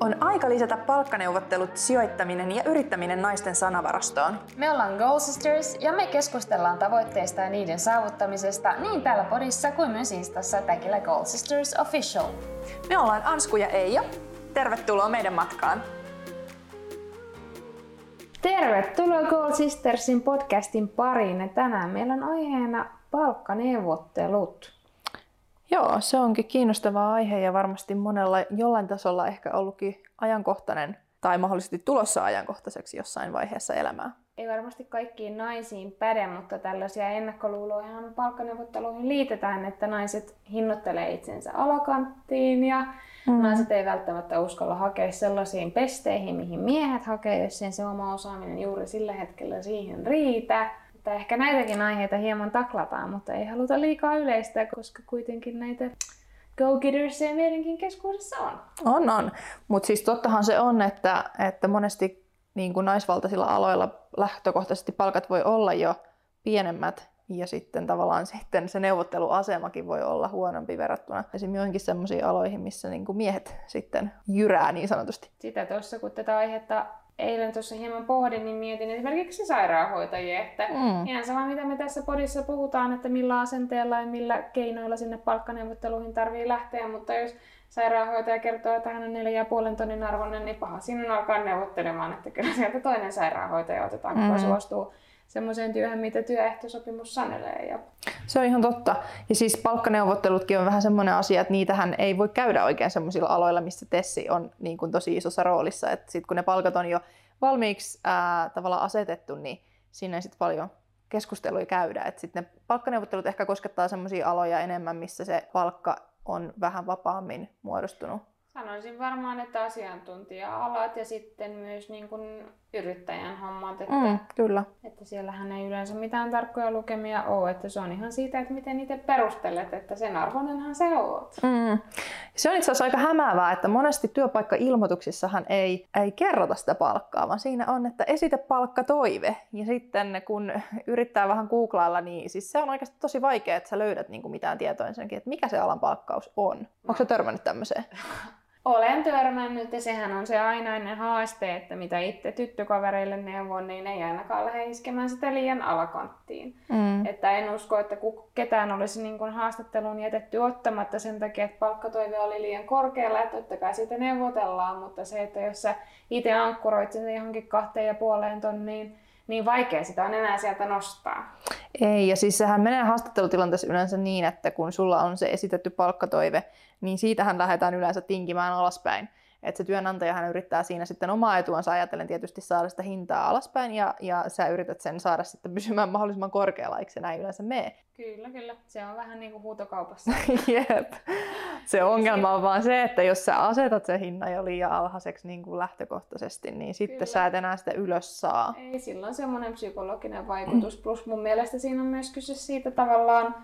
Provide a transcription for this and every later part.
On aika lisätä palkkaneuvottelut, sijoittaminen ja yrittäminen naisten sanavarastoon. Me ollaan Goal Sisters ja me keskustellaan tavoitteista ja niiden saavuttamisesta niin täällä podissa kuin myös Instassa tagillä Goal Sisters Official. Me ollaan Ansku ja Eija. Tervetuloa meidän matkaan. Tervetuloa Goal Sistersin podcastin pariin. Tänään meillä on aiheena palkkaneuvottelut. Joo, se onkin kiinnostava aihe ja varmasti monella jollain tasolla ehkä ollutkin ajankohtainen tai mahdollisesti tulossa ajankohtaiseksi jossain vaiheessa elämää. Ei varmasti kaikkiin naisiin päde, mutta tällaisia ennakkoluuloja palkkaneuvotteluihin liitetään, että naiset hinnoittelee itsensä alakanttiin ja mm. naiset ei välttämättä uskalla hakea sellaisiin pesteihin, mihin miehet hakee, jos se oma osaaminen juuri sillä hetkellä siihen riitä että ehkä näitäkin aiheita hieman taklataan, mutta ei haluta liikaa yleistää, koska kuitenkin näitä go-gettersia meidänkin keskuudessa on. On, on. Mutta siis tottahan se on, että, että monesti niin kuin naisvaltaisilla aloilla lähtökohtaisesti palkat voi olla jo pienemmät ja sitten tavallaan sitten se neuvotteluasemakin voi olla huonompi verrattuna esimerkiksi joihinkin sellaisiin aloihin, missä niin kuin miehet sitten jyrää niin sanotusti. Sitä tuossa, kun tätä aihetta eilen tuossa hieman pohdin, niin mietin esimerkiksi sairaanhoitajia, että mm. ihan sama mitä me tässä podissa puhutaan, että millä asenteella ja millä keinoilla sinne palkkaneuvotteluihin tarvii lähteä, mutta jos sairaanhoitaja kertoo, että hän on neljä ja puolen tonnin arvoinen, niin paha sinun alkaa neuvottelemaan, että kyllä sieltä toinen sairaanhoitaja otetaan, mm. suostuu semmoiseen työhön, mitä työehtosopimus sanelee. Ja... Se on ihan totta. Ja siis palkkaneuvottelutkin on vähän semmoinen asia, että niitähän ei voi käydä oikein semmoisilla aloilla, missä Tessi on niin kuin tosi isossa roolissa. Että sit kun ne palkat on jo valmiiksi ää, tavallaan asetettu, niin siinä ei sitten paljon keskusteluja käydä. Et sit ne palkkaneuvottelut ehkä koskettaa semmoisia aloja enemmän, missä se palkka on vähän vapaammin muodostunut. Sanoisin varmaan, että asiantuntija-alat ja sitten myös niin kuin yrittäjän hommat. Että, mm, kyllä. Että siellähän ei yleensä mitään tarkkoja lukemia ole. Että se on ihan siitä, että miten itse perustelet, että sen arvoinenhan se oot. Mm. Se on itse asiassa aika hämäävää, että monesti työpaikka-ilmoituksissahan ei, ei kerrota sitä palkkaa, vaan siinä on, että esitä palkkatoive. Ja sitten kun yrittää vähän googlailla, niin siis se on oikeasti tosi vaikea, että sä löydät niin kuin mitään tietoa ensinnäkin, että mikä se alan palkkaus on. Onko se törmännyt tämmöiseen? Olen törmännyt ja sehän on se ainainen haaste, että mitä itse tyttökavereille neuvon, niin ei ainakaan lähde iskemään sitä liian alakanttiin. Mm. Että en usko, että ketään olisi niin kuin haastatteluun jätetty ottamatta sen takia, että palkkatoive oli liian korkealla, että totta kai siitä neuvotellaan, mutta se, että jos sä itse ankkuroit sen johonkin kahteen ja puoleen tonniin, niin vaikea sitä on enää sieltä nostaa. Ei, ja siis sehän menee haastattelutilanteessa yleensä niin, että kun sulla on se esitetty palkkatoive, niin siitähän lähdetään yleensä tinkimään alaspäin. Että se työnantajahan yrittää siinä sitten omaa etuansa ajatellen tietysti saada sitä hintaa alaspäin ja, ja sä yrität sen saada sitten pysymään mahdollisimman korkealla, eikö se näin yleensä mene? Kyllä, kyllä. Se on vähän niin kuin huutokaupassa. Jep. Se ongelma on vaan se, että jos sä asetat sen hinnan jo liian alhaiseksi niin kuin lähtökohtaisesti, niin sitten kyllä. sä et enää sitä ylös saa. Ei, sillä on semmoinen psykologinen vaikutus. Plus mun mielestä siinä on myös kyse siitä tavallaan,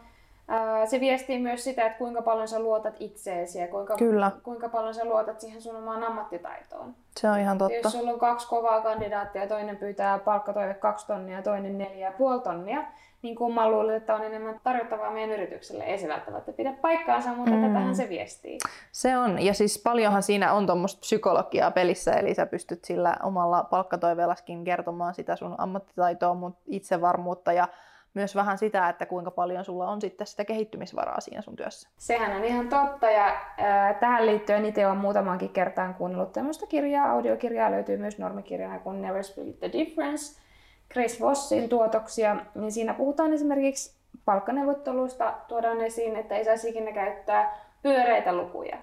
se viestii myös sitä, että kuinka paljon sä luotat itseesi ja kuinka, Kyllä. kuinka paljon sä luotat siihen sun omaan ammattitaitoon. Se on ihan totta. Jos sulla on kaksi kovaa kandidaattia, toinen pyytää palkkatoive kaksi tonnia ja toinen neljä ja puoli tonnia, niin kumman luulet, että on enemmän tarjottavaa meidän yritykselle. Ei se välttämättä pidä paikkaansa, mutta mm. tätähän se viestii. Se on, ja siis paljonhan siinä on tuommoista psykologiaa pelissä, eli sä pystyt sillä omalla palkkatoiveellaskin kertomaan sitä sun ammattitaitoa, mutta itsevarmuutta ja myös vähän sitä, että kuinka paljon sulla on sitten sitä kehittymisvaraa siinä sun työssä. Sehän on ihan totta ja äh, tähän liittyen itse olen muutamankin kertaan kuunnellut tämmöistä kirjaa, audiokirjaa löytyy myös normikirjana kuin Never Split the Difference, Chris Vossin tuotoksia, niin siinä puhutaan esimerkiksi palkkaneuvotteluista, tuodaan esiin, että ei saisi ikinä käyttää pyöreitä lukuja.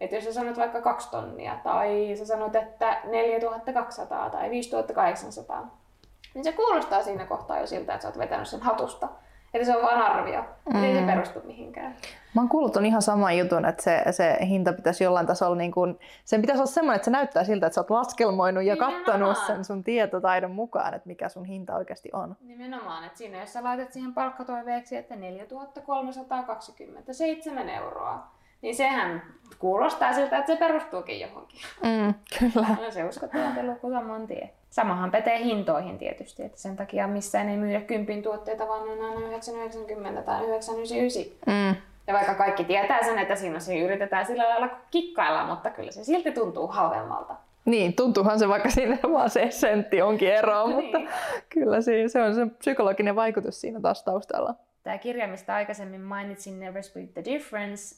Että jos sä sanot vaikka kaksi tonnia tai sä sanot, että 4200 tai 5800, niin se kuulostaa siinä kohtaa jo siltä, että sä oot vetänyt sen hatusta. Että se on vain arvio. Mm. Ei se perustu mihinkään. Mä oon kuullut on ihan sama jutun, että se, se hinta pitäisi jollain tasolla, niin kun, sen pitäisi olla semmoinen, että se näyttää siltä, että sä oot laskelmoinut ja Nimenomaan. kattonut sen sun tietotaidon mukaan, että mikä sun hinta oikeasti on. Nimenomaan, että siinä jos sä laitat siihen palkkatoiveeksi, että 4327 euroa, niin sehän kuulostaa siltä, että se perustuukin johonkin. Mm, kyllä. No, se uskottavampi luku saman tien. Samahan pätee hintoihin tietysti, että sen takia missään ei myydä kympin tuotteita, vaan ne on aina 990 tai 999. Mm, Ja vaikka kaikki tietää sen, että siinä siinä yritetään sillä lailla kikkailla, mutta kyllä se silti tuntuu halvemmalta. Niin, tuntuuhan se vaikka sinne vaan se sentti onkin eroa, niin. mutta kyllä se, se on se psykologinen vaikutus siinä taas taustalla. Tämä kirja, mistä aikaisemmin mainitsin, Never Split the Difference,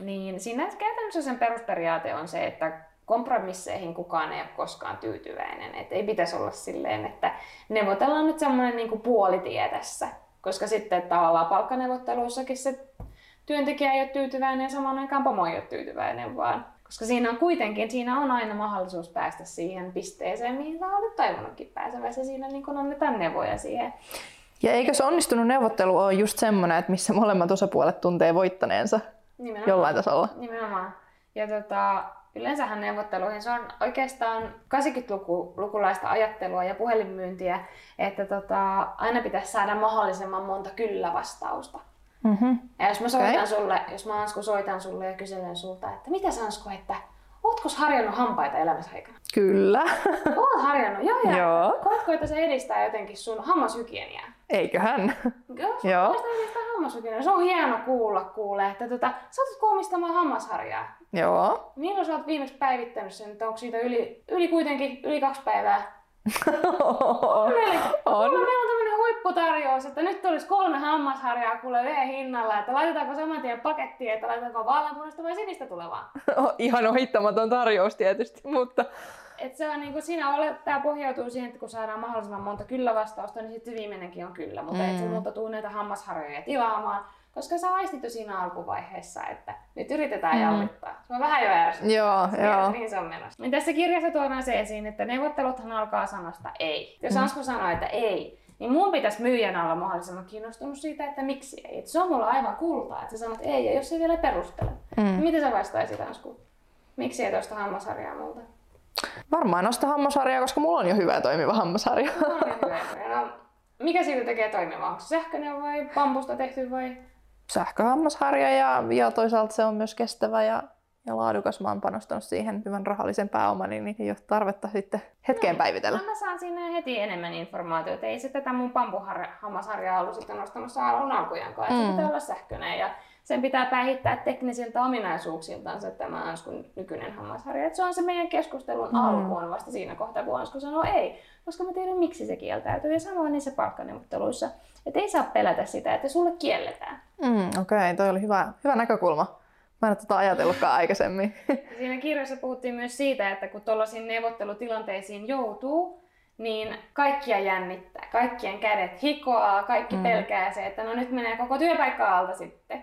niin siinä käytännössä sen perusperiaate on se, että kompromisseihin kukaan ei ole koskaan tyytyväinen. Et ei pitäisi olla silleen, että neuvotellaan nyt semmoinen niin puolitie tässä. Koska sitten tavallaan palkkaneuvotteluissakin se työntekijä ei ole tyytyväinen ja samaan aikaan pomo ei ole tyytyväinen, vaan koska siinä on kuitenkin, siinä on aina mahdollisuus päästä siihen pisteeseen, mihin sä olet toivonutkin pääsevässä. Siinä niin annetaan neuvoja siihen. Ja eikö se onnistunut neuvottelu ole just semmoinen, että missä molemmat osapuolet tuntee voittaneensa Nimenomaan. jollain tasolla? Nimenomaan. Ja tota, yleensähän neuvotteluihin se on oikeastaan 80-lukulaista ajattelua ja puhelinmyyntiä, että tota, aina pitäisi saada mahdollisimman monta kyllä-vastausta. Mm-hmm. Ja jos mä soitan okay. sulle, jos mä Ansku soitan sulle ja kyselen sulta, että mitä sä Ansku, että Ootko harjannut hampaita elämässä aikana? Kyllä. Oot harjannut, joo. Ja joo. Koetko, että se edistää jotenkin sun hammashygieniaa? Eiköhän. Joo, joo. edistää hammashygieniaa. Se on hieno kuulla, kuule, että tota, sä oot komistamaan hammasharjaa. Joo. Milloin sä oot viimeksi päivittänyt sen, että onko siitä yli, yli kuitenkin yli kaksi päivää? on. on. Meillä on huipputarjous, että nyt tulisi kolme hammasharjaa kuule yhden hinnalla, että laitetaanko saman tien pakettiin, että laitetaanko vaaleanpunaista vai sinistä tulevaa? Ihan ohittamaton tarjous tietysti, mutta... Et se on niinku, siinä ole, tämä pohjautuu siihen, että kun saadaan mahdollisimman monta kyllä-vastausta, niin sitten viimeinenkin on kyllä, mutta mm. et se muuta tuu näitä hammasharjoja tilaamaan, koska sä aistit jo siinä alkuvaiheessa, että nyt yritetään mm. jallittaa. Se on vähän jo ärsyttävää. Joo, joo. Niin se on menossa. Niin tässä kirjassa tuodaan se esiin, että neuvotteluthan alkaa sanasta ei. Jos mm. Ansku sanoo, että ei, niin mun pitäisi myyjänä olla mahdollisimman kiinnostunut siitä, että miksi ei. Et se on mulla aivan kultaa, että sä sanot ei, ja jos se vielä perustele. Mm. Niin miten sä vastaisit Ansku? Miksi ei tuosta hammasarjaa multa? Varmaan nosta hammasarjaa, koska mulla on jo hyvä toimiva hammasarja. No, mikä siitä tekee toimivaa? Onko se sähköinen vai bambusta tehty vai? sähköhammasharja ja, ja toisaalta se on myös kestävä ja, ja laadukas. Mä oon panostanut siihen hyvän rahallisen pääoman, niin ei ole tarvetta sitten hetkeen no, päivitellä. Mä saan siinä heti enemmän informaatiota. Ei se tätä mun bambuhammasharjaa ollut sitten nostamassa alun alkujankaan. Mm. Se pitää olla sähköinen ja sen pitää päihittää teknisiltä ominaisuuksiltaan se tämä Anskun nykyinen hammasharja. Et se on se meidän keskustelun mm. alku on vasta siinä kohtaa, kun Ansku sanoo ei, koska mä tiedän miksi se kieltäytyy. Ja samoin niissä palkkaneuvotteluissa. Että ei saa pelätä sitä, että sulle kielletään. Mm, Okei, okay. toi oli hyvä, hyvä näkökulma. Mä en ole tätä ajatellutkaan aikaisemmin. Siinä kirjassa puhuttiin myös siitä, että kun tuollaisiin neuvottelutilanteisiin joutuu, niin kaikkia jännittää. Kaikkien kädet hikoaa, kaikki mm. pelkää se, että no nyt menee koko työpaikka alta sitten.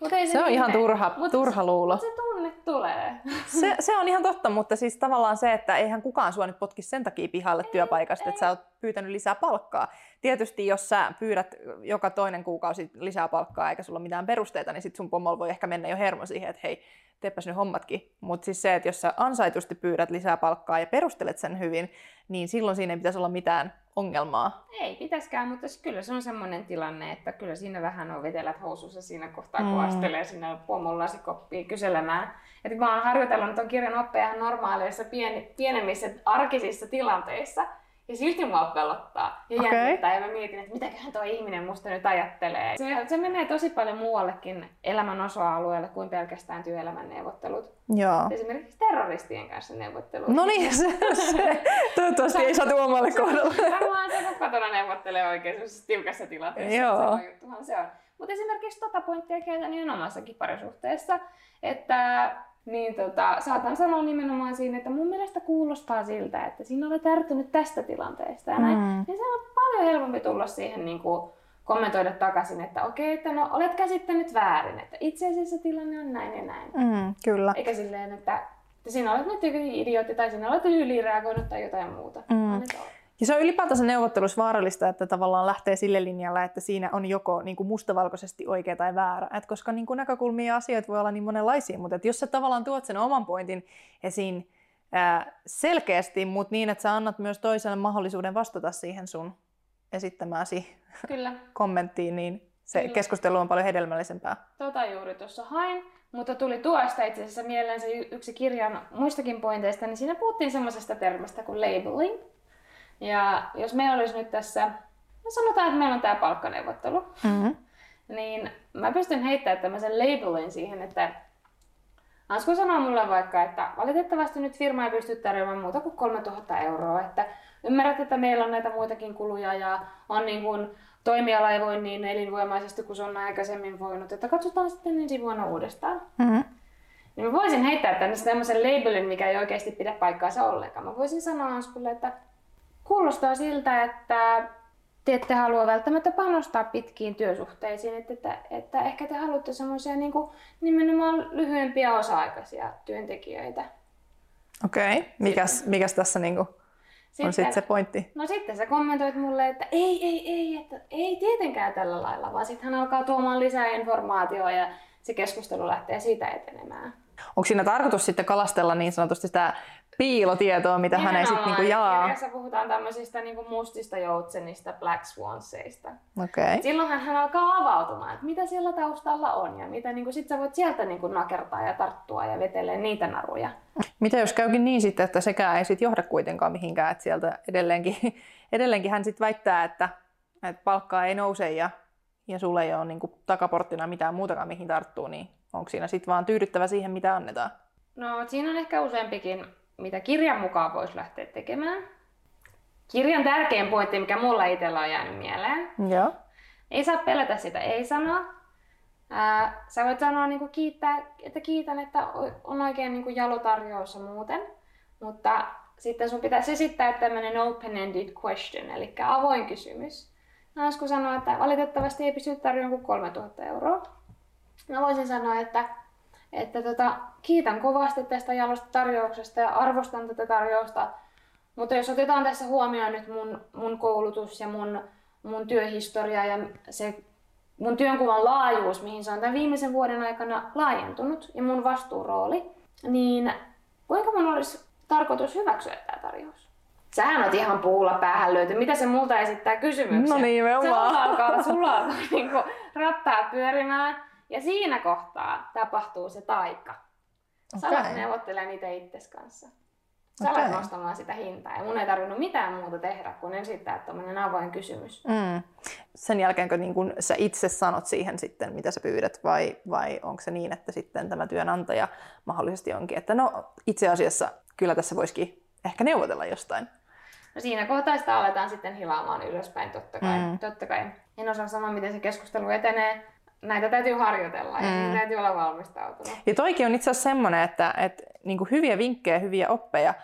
Mut ei se, se on ihan turha, mut, turha luulo. Mutta se tunne tulee. Se, se on ihan totta, mutta siis tavallaan se, että eihän kukaan sua nyt potki sen takia pihalle ei, työpaikasta, ei. että sä oot pyytänyt lisää palkkaa. Tietysti jos sä pyydät joka toinen kuukausi lisää palkkaa eikä sulla ole mitään perusteita, niin sit sun pomolla voi ehkä mennä jo hermo siihen, että hei, teepäs nyt hommatkin. Mutta siis se, että jos sä ansaitusti pyydät lisää palkkaa ja perustelet sen hyvin, niin silloin siinä ei pitäisi olla mitään ongelmaa. Ei pitäisikään, mutta kyllä se on semmoinen tilanne, että kyllä siinä vähän on vetelät housussa siinä kohtaa, kun mm. astelee siinä pomon lasikoppiin kyselemään. Et mä oon harjoitellut tuon kirjan oppeja normaaleissa pieni, pienemmissä arkisissa tilanteissa, ja silti mua pelottaa ja okay. jännittää ja mä mietin, että mitäköhän tuo ihminen musta nyt ajattelee. Se, se menee tosi paljon muuallekin elämän osa-alueelle kuin pelkästään työelämän neuvottelut. Joo. Esimerkiksi terroristien kanssa neuvottelut. No niin, se, se. toivottavasti ei satu omalle kohdalle. Varmaan se, kun kotona neuvottelee oikein tiukassa tilanteessa. Joo. Se juttuhan se on. Mutta esimerkiksi tota pointtia käytän ihan omassakin parisuhteessa, että niin tota, saatan sanoa nimenomaan siinä, että mun mielestä kuulostaa siltä, että sinä olet ärtynyt tästä tilanteesta ja näin. Mm. Niin se on paljon helpompi tulla siihen niin kuin, kommentoida takaisin, että okei, että no olet käsittänyt väärin, että itse asiassa tilanne on näin ja näin. Mm, kyllä. Eikä silleen, että, että sinä olet nyt jokin idiootti tai sinä olet ylireagoinut tai jotain muuta. Mm. Ja se on ylipäätänsä neuvottelussa vaarallista, että tavallaan lähtee sille linjalle, että siinä on joko niin kuin mustavalkoisesti oikea tai väärä. Et koska niin kuin näkökulmia ja asioita voi olla niin monenlaisia, mutta jos sä tavallaan tuot sen oman pointin esiin ää, selkeästi, mutta niin, että sä annat myös toiselle mahdollisuuden vastata siihen sun esittämääsi Kyllä. kommenttiin, niin se Kyllä. keskustelu on paljon hedelmällisempää. Tota juuri tuossa hain, mutta tuli tuosta itse asiassa mieleen se yksi kirjan muistakin pointeista, niin siinä puhuttiin semmoisesta termistä kuin labeling. Ja jos meillä olisi nyt tässä, no sanotaan, että meillä on tämä palkkaneuvottelu, mm-hmm. niin mä pystyn heittämään tämmöisen labelin siihen, että Ansku sanoo mulle vaikka, että valitettavasti nyt firma ei pysty tarjoamaan muuta kuin 3000 euroa, että ymmärrät, että meillä on näitä muitakin kuluja ja on niin kuin toimiala ei voi niin elinvoimaisesti kuin se on aikaisemmin voinut, että katsotaan sitten ensi vuonna uudestaan. Mm-hmm. Niin mä voisin heittää tänne tämmöisen labelin, mikä ei oikeasti pidä paikkaansa ollenkaan. Mä voisin sanoa Anskulle, että kuulostaa siltä, että te ette halua välttämättä panostaa pitkiin työsuhteisiin, että, että, että ehkä te haluatte semmoisia niin nimenomaan lyhyempiä osa-aikaisia työntekijöitä. Okei, okay. mikäs, mikäs tässä niin kuin sitten, on sitten se pointti? No sitten sä kommentoit mulle, että ei, ei, ei, että ei tietenkään tällä lailla, vaan sitten hän alkaa tuomaan lisää informaatiota ja se keskustelu lähtee siitä etenemään. Onko siinä tarkoitus sitten kalastella niin sanotusti sitä piilotietoa, mitä hän ei sitten niinku jaa? Kirjassa puhutaan tämmöisistä niinku mustista joutsenista, black swanseista. Okay. Silloin hän alkaa avautumaan, että mitä siellä taustalla on ja mitä niinku, sit sä voit sieltä niinku nakertaa ja tarttua ja vetelee niitä naruja. Mitä jos käykin niin sitten, että sekään ei sit johda kuitenkaan mihinkään, että sieltä edelleenkin, edelleenkin hän sitten väittää, että, että palkkaa ei nouse ja, ja sulle ei ole niinku takaporttina mitään muutakaan mihin tarttuu, niin onko siinä sitten vaan tyydyttävä siihen, mitä annetaan? No siinä on ehkä useampikin, mitä kirjan mukaan voisi lähteä tekemään. Kirjan tärkein pointti, mikä mulla itsellä on jäänyt mieleen. Joo. Ei saa pelätä sitä ei-sanoa. Ää, sä voit sanoa niin kuin kiittää, että kiitän, että on oikein niin kuin jalotarjous ja muuten. Mutta sitten sun pitäisi esittää tämmöinen open-ended question, eli avoin kysymys. Ansku sanoi, että valitettavasti ei pysty tarjoamaan kuin 3000 euroa. Mä voisin sanoa, että, että tota, kiitän kovasti tästä jalosta tarjouksesta ja arvostan tätä tarjousta. Mutta jos otetaan tässä huomioon nyt mun, mun koulutus ja mun, mun työhistoria ja se mun työnkuvan laajuus, mihin se on tämän viimeisen vuoden aikana laajentunut ja mun vastuurooli, niin kuinka mun olisi tarkoitus hyväksyä tämä tarjous? Sähän on ihan puulla päähän löyty. Mitä se multa esittää kysymyksiä? No niin, me Se alkaa sulla niin rattaat pyörimään. Ja siinä kohtaa tapahtuu se taika. Sä okay. alat neuvottelemaan niitä itses kanssa. Sä okay. alat nostamaan sitä hintaa ja mun ei tarvinnut mitään muuta tehdä kuin esittää tuommoinen avoin kysymys. Mm. Sen jälkeen, kun niin kun sä itse sanot siihen sitten, mitä sä pyydät, vai, vai onko se niin, että sitten tämä työnantaja mahdollisesti onkin, että no itse asiassa kyllä tässä voisikin ehkä neuvotella jostain. No siinä kohtaa sitä aletaan sitten hilaamaan ylöspäin, totta kai. Mm. Totta kai. En osaa sanoa, miten se keskustelu etenee, näitä täytyy harjoitella ja mm. täytyy olla valmistautunut. Ja toikin on itse asiassa semmoinen, että, että niin hyviä vinkkejä, hyviä oppeja,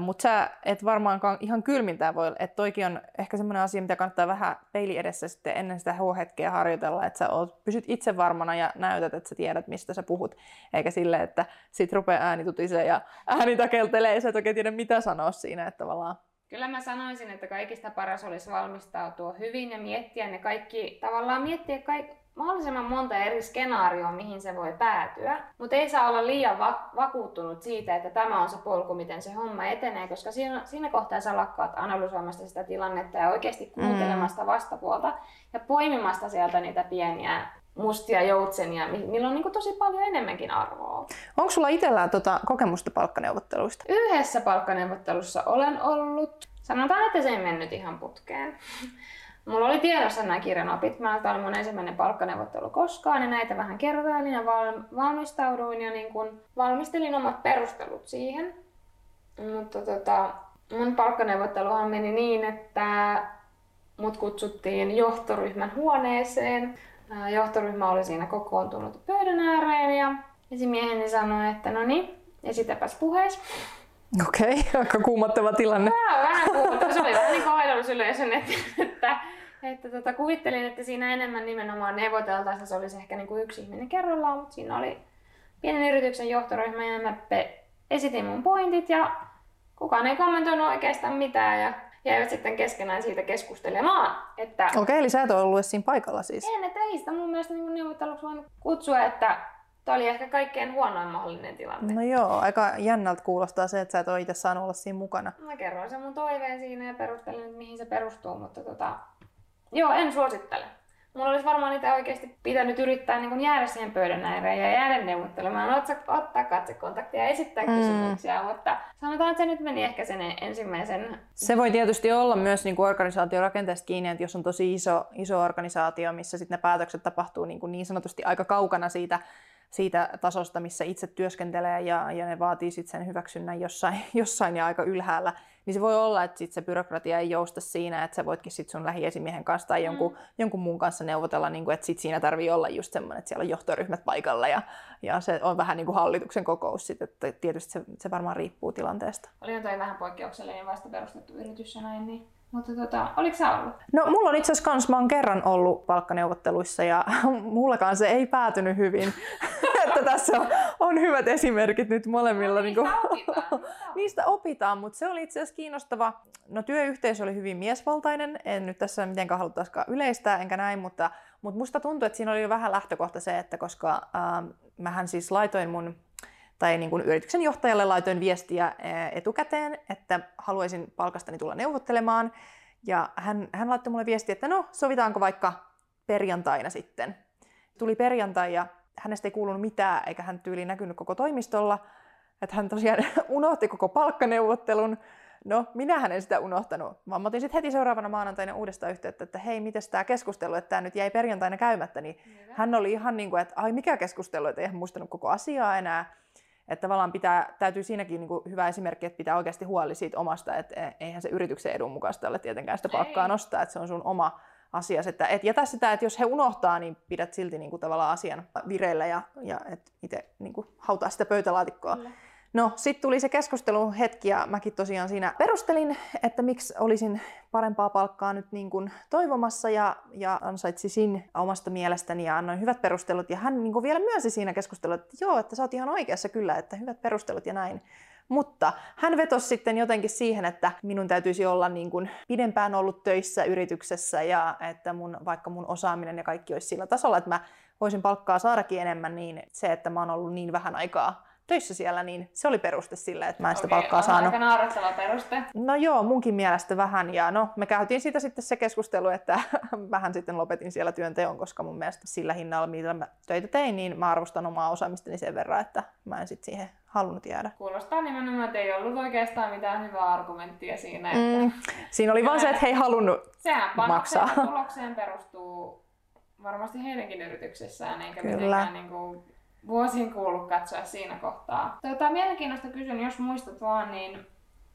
mutta sä et varmaankaan ihan kylmiltään voi, että toikin on ehkä semmoinen asia, mitä kannattaa vähän peili edessä sitten ennen sitä H-hetkeä harjoitella, että sä oot, pysyt itse varmana ja näytät, että sä tiedät, mistä sä puhut, eikä sille, että sit rupeaa ääni tutisee ja ääni takeltelee ja sä et oikein tiedä, mitä sanoa siinä, että tavallaan Kyllä mä sanoisin, että kaikista paras olisi valmistautua hyvin ja miettiä ne kaikki, tavallaan miettiä kaikki, mahdollisimman monta eri skenaarioa, mihin se voi päätyä. Mutta ei saa olla liian va- vakuuttunut siitä, että tämä on se polku, miten se homma etenee, koska siinä, siinä kohtaa sä lakkaat analysoimasta sitä tilannetta ja oikeasti kuuntelemasta mm. vastapuolta ja poimimasta sieltä niitä pieniä mustia joutsenia, millä on niin tosi paljon enemmänkin arvoa. Onko sulla itsellään tota kokemusta palkkaneuvotteluista? Yhdessä palkkaneuvottelussa olen ollut. Sanotaan, että se ei mennyt ihan putkeen. Mulla oli tiedossa nämä kirjanopit. Mä tämä oli mun ensimmäinen palkkaneuvottelu koskaan ja näitä vähän kertailin ja val- valmistauduin ja niin kun valmistelin omat perustelut siihen. Mutta tota, mun palkkaneuvotteluhan meni niin, että mut kutsuttiin johtoryhmän huoneeseen. Johtoryhmä oli siinä kokoontunut pöydän ääreen ja esimieheni sanoi, että no niin, esitäpäs puhees. Okei, okay, aika kuumottava tilanne. Vähän, vähän kuumottava. Se oli vähän niin kuin että, että että tota, kuvittelin, että siinä enemmän nimenomaan neuvoteltaisiin, se olisi ehkä niin kuin yksi ihminen kerrallaan, mutta siinä oli pienen yrityksen johtoryhmä ja mä esitin mun pointit ja kukaan ei kommentoinut oikeastaan mitään ja jäivät sitten keskenään siitä keskustelemaan. Että... Okei, eli sä et ole ollut siinä paikalla siis? En, että ei sitä mun mielestä niin neuvotteluksi voinut kutsua, että Tämä oli ehkä kaikkein huonoin mahdollinen tilanne. No joo, aika jännältä kuulostaa se, että sä et ole itse saanut olla siinä mukana. Mä kerroin sen mun toiveen siinä ja perustelin, että mihin se perustuu, mutta tota, Joo, en suosittele. mulla olisi varmaan niitä oikeasti pitänyt yrittää niin jäädä siihen pöydän ääreen ja jäädä neuvottelemaan, ottaa, ottaa katsekontaktia ja esittää mm. kysymyksiä, mutta sanotaan, että se nyt meni ehkä sen ensimmäisen... Se voi tietysti olla myös niin kuin organisaatiorakenteesta kiinni, että jos on tosi iso, iso organisaatio, missä sitten ne päätökset tapahtuu niin, kuin niin sanotusti aika kaukana siitä siitä tasosta, missä itse työskentelee ja, ja ne vaatii sitten sen hyväksynnän jossain, jossain ja aika ylhäällä, niin se voi olla, että sit se byrokratia ei jousta siinä, että sä voitkin sit sun lähiesimiehen kanssa tai jonkun, mm. jonkun muun kanssa neuvotella, niin kuin, että sit siinä tarvii olla just semmoinen, että siellä on johtoryhmät paikalla ja, ja se on vähän niin kuin hallituksen kokous sit, että tietysti se, se varmaan riippuu tilanteesta. Oli toi vähän poikkeuksellinen vasta perustettu yritys ja näin, niin mutta tota, oliko sä ollut? No mulla on itse asiassa kans, mä oon kerran ollut palkkaneuvotteluissa ja mullakaan se ei päätynyt hyvin. että tässä on, on, hyvät esimerkit nyt molemmilla. No, niistä, niin kuin, opitaan. niistä opitaan, mutta se oli itse asiassa kiinnostava. No työyhteisö oli hyvin miesvaltainen, en nyt tässä mitenkään haluttaisikaan yleistää enkä näin, mutta, mutta musta tuntuu, että siinä oli jo vähän lähtökohta se, että koska äh, mähän siis laitoin mun tai niin kuin yrityksen johtajalle laitoin viestiä etukäteen, että haluaisin palkastani tulla neuvottelemaan. Ja hän, hän laittoi mulle viestiä, että no, sovitaanko vaikka perjantaina sitten. Tuli perjantai ja hänestä ei kuulunut mitään, eikä hän tyyli näkynyt koko toimistolla. Että hän tosiaan unohti koko palkkaneuvottelun. No, minähän en sitä unohtanut, vaan mä otin sitten heti seuraavana maanantaina uudestaan yhteyttä, että hei, miten tämä keskustelu, että tämä nyt jäi perjantaina käymättä, niin hän oli ihan niin kuin, että ai mikä keskustelu, että ei hän muistanut koko asiaa enää. Että tavallaan pitää, täytyy siinäkin niin kuin hyvä esimerkki, että pitää oikeasti huoli siitä omasta, että e, eihän se yrityksen edun mukaista ole tietenkään sitä palkkaa ei. nostaa, että se on sun oma asia. Että et jätä sitä, että jos he unohtaa, niin pidät silti niin kuin tavallaan asian vireillä ja, ja et itse niin kuin hautaa sitä pöytälaatikkoa. Kyllä. No, sitten tuli se keskustelu hetki ja mäkin tosiaan siinä perustelin, että miksi olisin parempaa palkkaa nyt niin kuin toivomassa ja, ja ansaitsisin omasta mielestäni ja annoin hyvät perustelut. Ja hän niin kuin vielä myönsi siinä keskustelussa, että joo, että sä oot ihan oikeassa kyllä, että hyvät perustelut ja näin. Mutta hän vetosi sitten jotenkin siihen, että minun täytyisi olla niin kuin pidempään ollut töissä yrityksessä ja että mun, vaikka mun osaaminen ja kaikki olisi sillä tasolla, että mä voisin palkkaa saadakin enemmän, niin se, että mä oon ollut niin vähän aikaa töissä siellä, niin se oli peruste sille, että mä en sitä okay, palkkaa saanut. aika naurattava peruste. No joo, munkin mielestä vähän. Ja no, me käytiin siitä sitten se keskustelu, että vähän sitten lopetin siellä työnteon, koska mun mielestä sillä hinnalla, mitä mä töitä tein, niin mä arvostan omaa osaamistani sen verran, että mä en sitten siihen halunnut jäädä. Kuulostaa nimenomaan, että ei ollut oikeastaan mitään hyvää argumenttia siinä. Että... Mm, siinä oli vaan se, että he ei halunnut Sehän maksaa. tulokseen perustuu varmasti heidänkin yrityksessään, eikä Kyllä. mitenkään niin kuin vuosiin kuullut katsoa siinä kohtaa. Tota, mielenkiintoista kysyn, jos muistat vaan, niin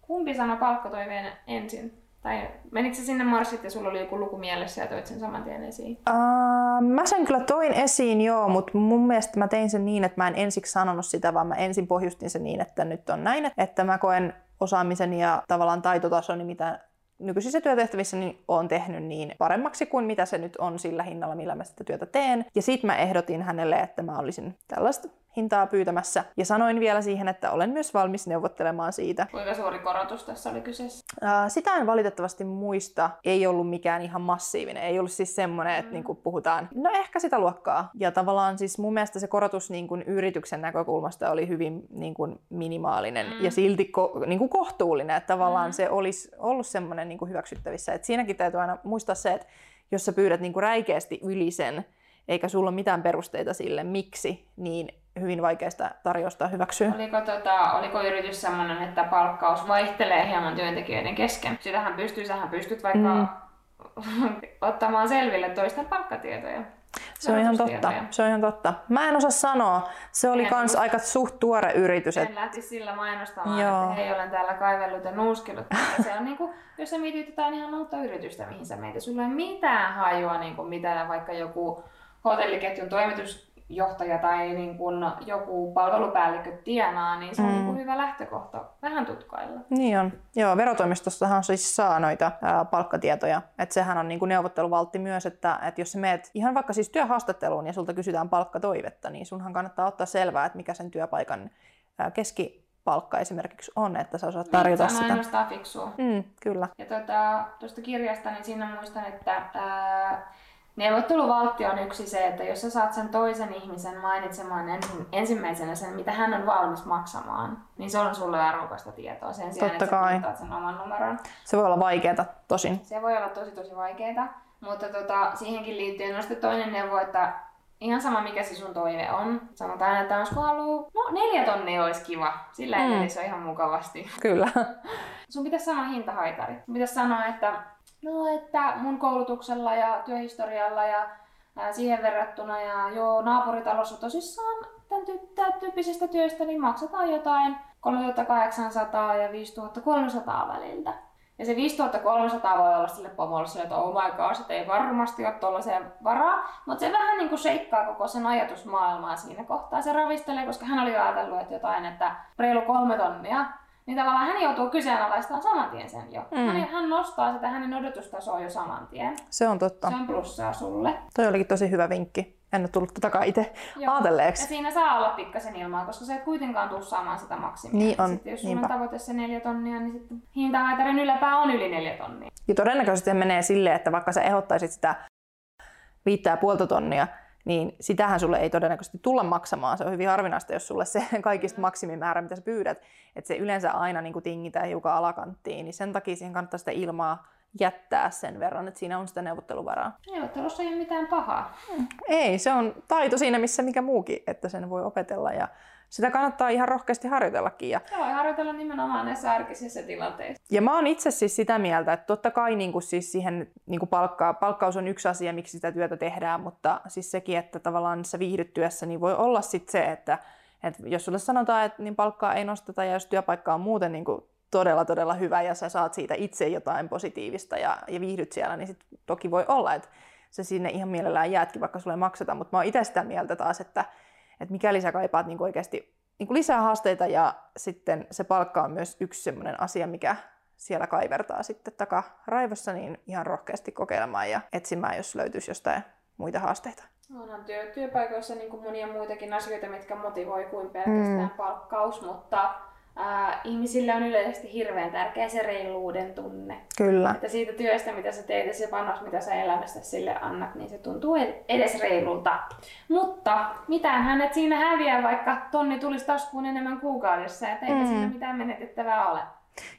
kumpi sanoi palkkatoiveen ensin? Tai menikö se sinne marssit ja sulla oli joku luku mielessä ja toit sen saman tien esiin? Uh, mä sen kyllä toin esiin joo, mutta mun mielestä mä tein sen niin, että mä en ensiksi sanonut sitä, vaan mä ensin pohjustin sen niin, että nyt on näin, että mä koen osaamisen ja tavallaan taitotasoni, mitä nykyisissä työtehtävissä niin olen tehnyt niin paremmaksi kuin mitä se nyt on sillä hinnalla, millä mä sitä työtä teen. Ja sitten mä ehdotin hänelle, että mä olisin tällaista hintaa pyytämässä. Ja sanoin vielä siihen, että olen myös valmis neuvottelemaan siitä. Kuinka suuri korotus tässä oli kyseessä? sitä en valitettavasti muista. Ei ollut mikään ihan massiivinen. Ei ollut siis semmoinen, että mm. niin puhutaan, no ehkä sitä luokkaa. Ja tavallaan siis mun mielestä se korotus niin kuin yrityksen näkökulmasta oli hyvin niin kuin minimaalinen mm. ja silti ko, niin kuin kohtuullinen. Että tavallaan mm. se olisi ollut semmoinen niin kuin hyväksyttävissä. Et siinäkin täytyy aina muistaa se, että jos sä pyydät niin kuin räikeästi yli sen, eikä sulla ole mitään perusteita sille, miksi, niin hyvin vaikeasta tarjosta hyväksyä. Oliko, tota, oliko yritys sellainen, että palkkaus vaihtelee hieman työntekijöiden kesken? Sitähän pystyy, sähän pystyt vaikka mm. ottamaan selville toisten palkkatietoja. Se on ihan totta. Se on ihan totta. Mä en osaa sanoa. Se oli kans aika suht tuore yritys. En et... lähti sillä mainostamaan, Joo. että hei, olen täällä kaivellut ja nuuskellut. se on niinku, jos sä mietit jotain ihan uutta yritystä, mihin sä meitä, sulla ei mitään hajua, niinku, mitä vaikka joku hotelliketjun toimitus johtaja tai niin kun joku palvelupäällikkö tienaa, niin se on mm. niin hyvä lähtökohta vähän tutkailla. Niin on. Joo, verotoimistossahan siis saa noita ää, palkkatietoja. Että sehän on niin kuin neuvotteluvaltti myös, että, että jos sä meet ihan vaikka siis työhaastatteluun ja sulta kysytään palkkatoivetta, niin sunhan kannattaa ottaa selvää, että mikä sen työpaikan ää, keskipalkka esimerkiksi on, että sä osaat tarjota niin, sitä. ainoastaan fiksua. Mm, kyllä. Ja tuota, tuosta kirjasta, niin siinä muistan, että ää, Neuvotteluvaltti on yksi se, että jos sä saat sen toisen ihmisen mainitsemaan ensimmäisenä sen, mitä hän on valmis maksamaan, niin se on sulle arvokasta tietoa sen sijaan, Totta että kai. sä sen oman numeron. Se voi olla vaikeaa tosin. Se voi olla tosi tosi vaikeaa. Mutta tota, siihenkin liittyen on sitten toinen neuvo, että ihan sama mikä se sun toive on. Sanotaan, että olisiko haluu, no neljä tonnia olisi kiva. Sillä mm. se ihan mukavasti. Kyllä. Sun pitäisi sanoa hintahaitari. Sun pitäisi sanoa, että no että mun koulutuksella ja työhistorialla ja ää, siihen verrattuna ja joo naapuritalossa tosissaan tämän, ty- tämän tyyppisestä työstä niin maksetaan jotain 3800 ja 5300 väliltä. Ja se 5300 voi olla sille pomolle sille, että oh my god, että ei varmasti ole tuollaiseen varaa. Mutta se vähän niin kuin seikkaa koko sen ajatusmaailmaa siinä kohtaa. Se ravistelee, koska hän oli ajatellut, että jotain, että reilu kolme tonnia. Niin tavallaan hän joutuu kyseenalaistamaan saman tien sen jo. Mm. Hän, hän nostaa sitä hänen odotustasoa jo saman tien. Se on totta. Se on plussaa sulle. Toi olikin tosi hyvä vinkki en ole tullut tätäkään itse ajatelleeksi. Ja siinä saa olla pikkasen ilmaa, koska sä et kuitenkaan tule saamaan sitä maksimia. Niin on. Sitten jos sulla on tavoite se neljä tonnia, niin sitten hintahaitarin yläpää on yli neljä tonnia. Ja todennäköisesti se menee silleen, että vaikka sä ehdottaisit sitä viittää puolta tonnia, niin sitähän sulle ei todennäköisesti tulla maksamaan. Se on hyvin harvinaista, jos sulle se kaikista maksimimäärä, mitä sä pyydät, että se yleensä aina niin tingitään hiukan alakanttiin, niin sen takia siihen kannattaa sitä ilmaa jättää sen verran, että siinä on sitä neuvotteluvaraa. Neuvottelussa ei ole mitään pahaa. Hmm. Ei, se on taito siinä missä mikä muukin, että sen voi opetella ja sitä kannattaa ihan rohkeasti harjoitellakin. Ja... Joo, harjoitella nimenomaan näissä arkisissa tilanteissa. Ja mä oon itse siis sitä mieltä, että totta kai niin kuin siis siihen niin kuin palkka, palkkaus on yksi asia, miksi sitä työtä tehdään, mutta siis sekin, että tavallaan se viihdyttyessä niin voi olla sitten se, että, että jos sulle sanotaan, että niin palkkaa ei nosteta ja jos työpaikka on muuten niin kuin todella todella hyvä ja sä saat siitä itse jotain positiivista ja, ja viihdyt siellä, niin sit toki voi olla, että se sinne ihan mielellään jäätkin, vaikka sulle ei makseta. Mutta mä oon itse sitä mieltä taas, että, että mikäli sä kaipaat niin oikeasti niin lisää haasteita ja sitten se palkka on myös yksi sellainen asia, mikä siellä kaivertaa sitten takaraivossa, niin ihan rohkeasti kokeilemaan ja etsimään, jos löytyisi jostain muita haasteita. Onhan työ, työpaikoissa niin kuin monia muitakin asioita, mitkä motivoi kuin pelkästään mm. palkkaus, mutta ihmisille on yleisesti hirveän tärkeä se reiluuden tunne. Kyllä. Että siitä työstä, mitä sä teet ja se panos, mitä sä elämästä sille annat, niin se tuntuu edes reilulta. Mutta mitään hänet siinä häviää, vaikka tonni tulisi taskuun enemmän kuukaudessa, että eikä mm. siinä mitään menetettävää ole.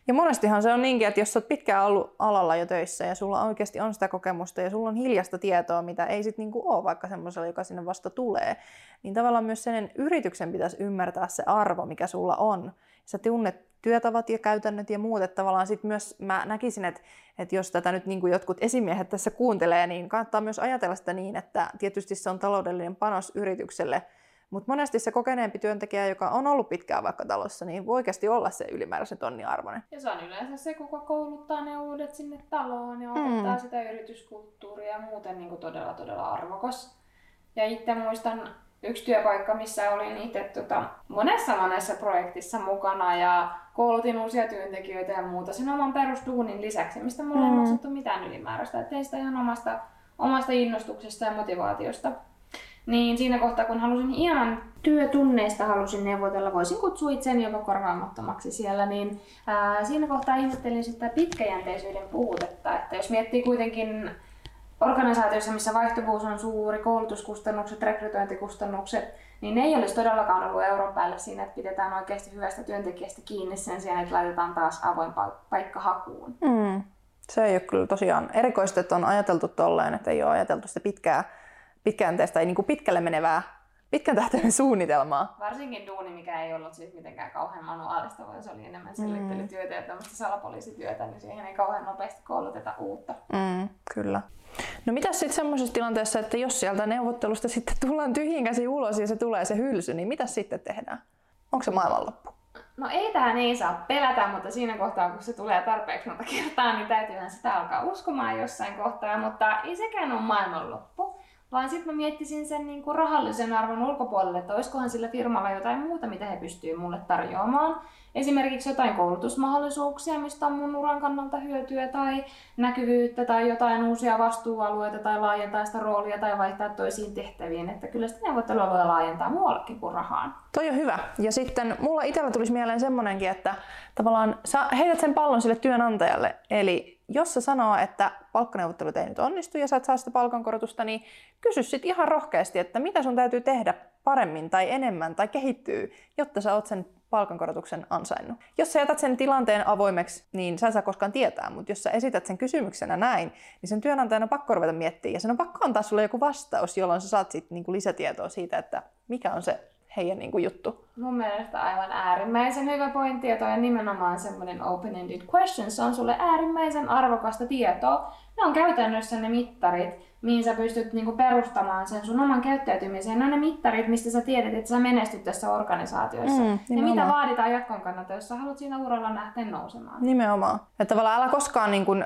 Ja monestihan se on niinkin, että jos olet pitkään ollut alalla jo töissä ja sulla oikeasti on sitä kokemusta ja sulla on hiljasta tietoa, mitä ei sitten niinku ole vaikka semmoisella, joka sinne vasta tulee, niin tavallaan myös sen yrityksen pitäisi ymmärtää se arvo, mikä sulla on. Sä tunnet työtavat ja käytännöt ja muut, että tavallaan sit myös mä näkisin, että, että jos tätä nyt niin kuin jotkut esimiehet tässä kuuntelee, niin kannattaa myös ajatella sitä niin, että tietysti se on taloudellinen panos yritykselle, mutta monesti se kokeneempi työntekijä, joka on ollut pitkään vaikka talossa, niin voi oikeasti olla se ylimääräisen tonnin arvoinen. Ja se on yleensä se, kuka kouluttaa ne uudet sinne taloon ja opettaa mm. sitä yrityskulttuuria ja muuten niin kuin todella todella arvokas. Ja itse muistan yksi työpaikka, missä olin itse tota, monessa monessa projektissa mukana ja koulutin uusia työntekijöitä ja muuta sen oman perustuunin lisäksi, mistä mulla mm. ei maksettu mitään ylimääräistä. Et tein sitä ihan omasta, omasta innostuksesta ja motivaatiosta. Niin siinä kohtaa, kun halusin hieman työtunneista halusin neuvotella, voisin kutsua itseäni jopa korvaamattomaksi siellä, niin ää, siinä kohtaa ihmettelin sitä pitkäjänteisyyden puutetta. Että jos miettii kuitenkin organisaatioissa, missä vaihtuvuus on suuri, koulutuskustannukset, rekrytointikustannukset, niin ne ei olisi todellakaan ollut euron päälle siinä, että pidetään oikeasti hyvästä työntekijästä kiinni sen sijaan, että laitetaan taas avoin paikka hakuun. Mm. Se ei ole kyllä tosiaan erikoista, että on ajateltu tolleen, että ei ole ajateltu sitä pitkää, pitkäänteistä, ei niin kuin pitkälle menevää pitkän tähtäimen suunnitelmaa. Varsinkin duuni, mikä ei ollut siis mitenkään kauhean manuaalista, vaan se oli enemmän selvittelytyötä ja tämmöistä salapoliisityötä, niin siihen ei kauhean nopeasti kouluteta uutta. Mm, kyllä. No mitä sitten semmoisessa tilanteessa, että jos sieltä neuvottelusta sitten tullaan tyhjin käsi ulos ja se tulee se hylsy, niin mitä sitten tehdään? Onko se maailmanloppu? No ei tähän ei saa pelätä, mutta siinä kohtaa kun se tulee tarpeeksi monta kertaa, niin täytyyhän sitä alkaa uskomaan jossain kohtaa, mutta ei sekään ole maailmanloppu. Vaan sitten mä miettisin sen niin kuin rahallisen arvon ulkopuolelle, että olisikohan sillä firmalla jotain muuta, mitä he pystyvät mulle tarjoamaan. Esimerkiksi jotain koulutusmahdollisuuksia, mistä on mun uran kannalta hyötyä, tai näkyvyyttä, tai jotain uusia vastuualueita, tai laajentaa sitä roolia, tai vaihtaa toisiin tehtäviin. Että kyllä sitä neuvottelua voi laajentaa muuallekin kuin rahaan. Toi on hyvä. Ja sitten mulla itsellä tulisi mieleen semmonenkin, että tavallaan sä heität sen pallon sille työnantajalle. Eli jos sä sanoo, että palkkaneuvottelut ei nyt onnistu ja sä et saa sitä palkankorotusta, niin kysy sitten ihan rohkeasti, että mitä sun täytyy tehdä paremmin tai enemmän tai kehittyy, jotta sä oot sen palkankorotuksen ansainnut. Jos sä jätät sen tilanteen avoimeksi, niin sä et saa koskaan tietää, mutta jos sä esität sen kysymyksenä näin, niin sen työnantajan on pakko ruveta miettimään ja sen on pakko antaa sulle joku vastaus, jolloin sä saat sit niinku lisätietoa siitä, että mikä on se heidän niin kuin, juttu. Mun mielestä aivan äärimmäisen hyvä pointti ja toi on nimenomaan semmoinen open-ended question. Se on sulle äärimmäisen arvokasta tietoa. Ne on käytännössä ne mittarit, mihin sä pystyt niinku perustamaan sen sun oman käyttäytymiseen. Ne on ne mittarit, mistä sä tiedät, että sä menestyt tässä organisaatiossa. Mm, ja mitä vaaditaan jatkon kannalta, jos sä haluat siinä uralla lähteä nousemaan. Nimenomaan. Että tavallaan älä koskaan, niin kun,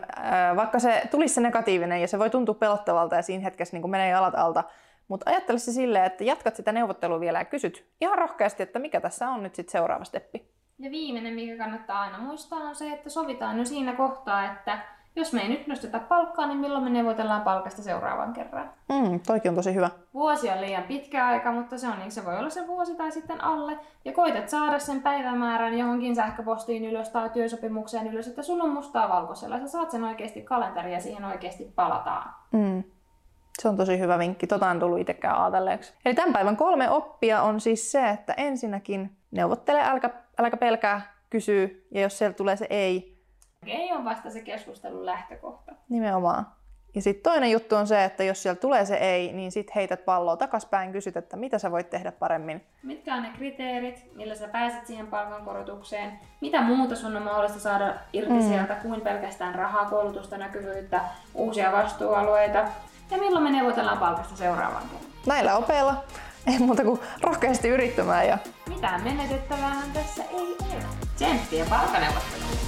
vaikka se tulisi se negatiivinen ja se voi tuntua pelottavalta ja siinä hetkessä niin menee jalat alta, mutta ajattele se silleen, että jatkat sitä neuvottelua vielä ja kysyt ihan rohkeasti, että mikä tässä on nyt sitten seuraava steppi. Ja viimeinen, mikä kannattaa aina muistaa, on se, että sovitaan jo siinä kohtaa, että jos me ei nyt nosteta palkkaa, niin milloin me neuvotellaan palkasta seuraavan kerran? Mm, toikin on tosi hyvä. Vuosi on liian pitkä aika, mutta se on niin, se voi olla se vuosi tai sitten alle. Ja koitat saada sen päivämäärän johonkin sähköpostiin ylös tai työsopimukseen ylös, että sulla on mustaa valkoisella. Sä saat sen oikeasti kalenteri ja siihen oikeasti palataan. Mm. Se on tosi hyvä vinkki. Tota en tullut itsekään ajatelleeksi. Eli tämän päivän kolme oppia on siis se, että ensinnäkin neuvottele, älkä, älkä pelkää, kysy, ja jos sieltä tulee se ei. Ei on vasta se keskustelun lähtökohta. Nimenomaan. Ja sitten toinen juttu on se, että jos sieltä tulee se ei, niin sitten heität palloa takaspäin, kysyt, että mitä sä voit tehdä paremmin. Mitkä on ne kriteerit, millä sä pääset siihen palkankorotukseen? Mitä muuta sun on mahdollista saada irti mm. sieltä kuin pelkästään rahaa, koulutusta, näkyvyyttä, uusia vastuualueita? Ja milloin me neuvotellaan palkasta seuraavan kerran? Näillä opeilla. Ei muuta kuin rohkeasti yrittämään. Ja... Mitään menetettävää tässä ei ole. Tsemppiä palkaneuvotteluun!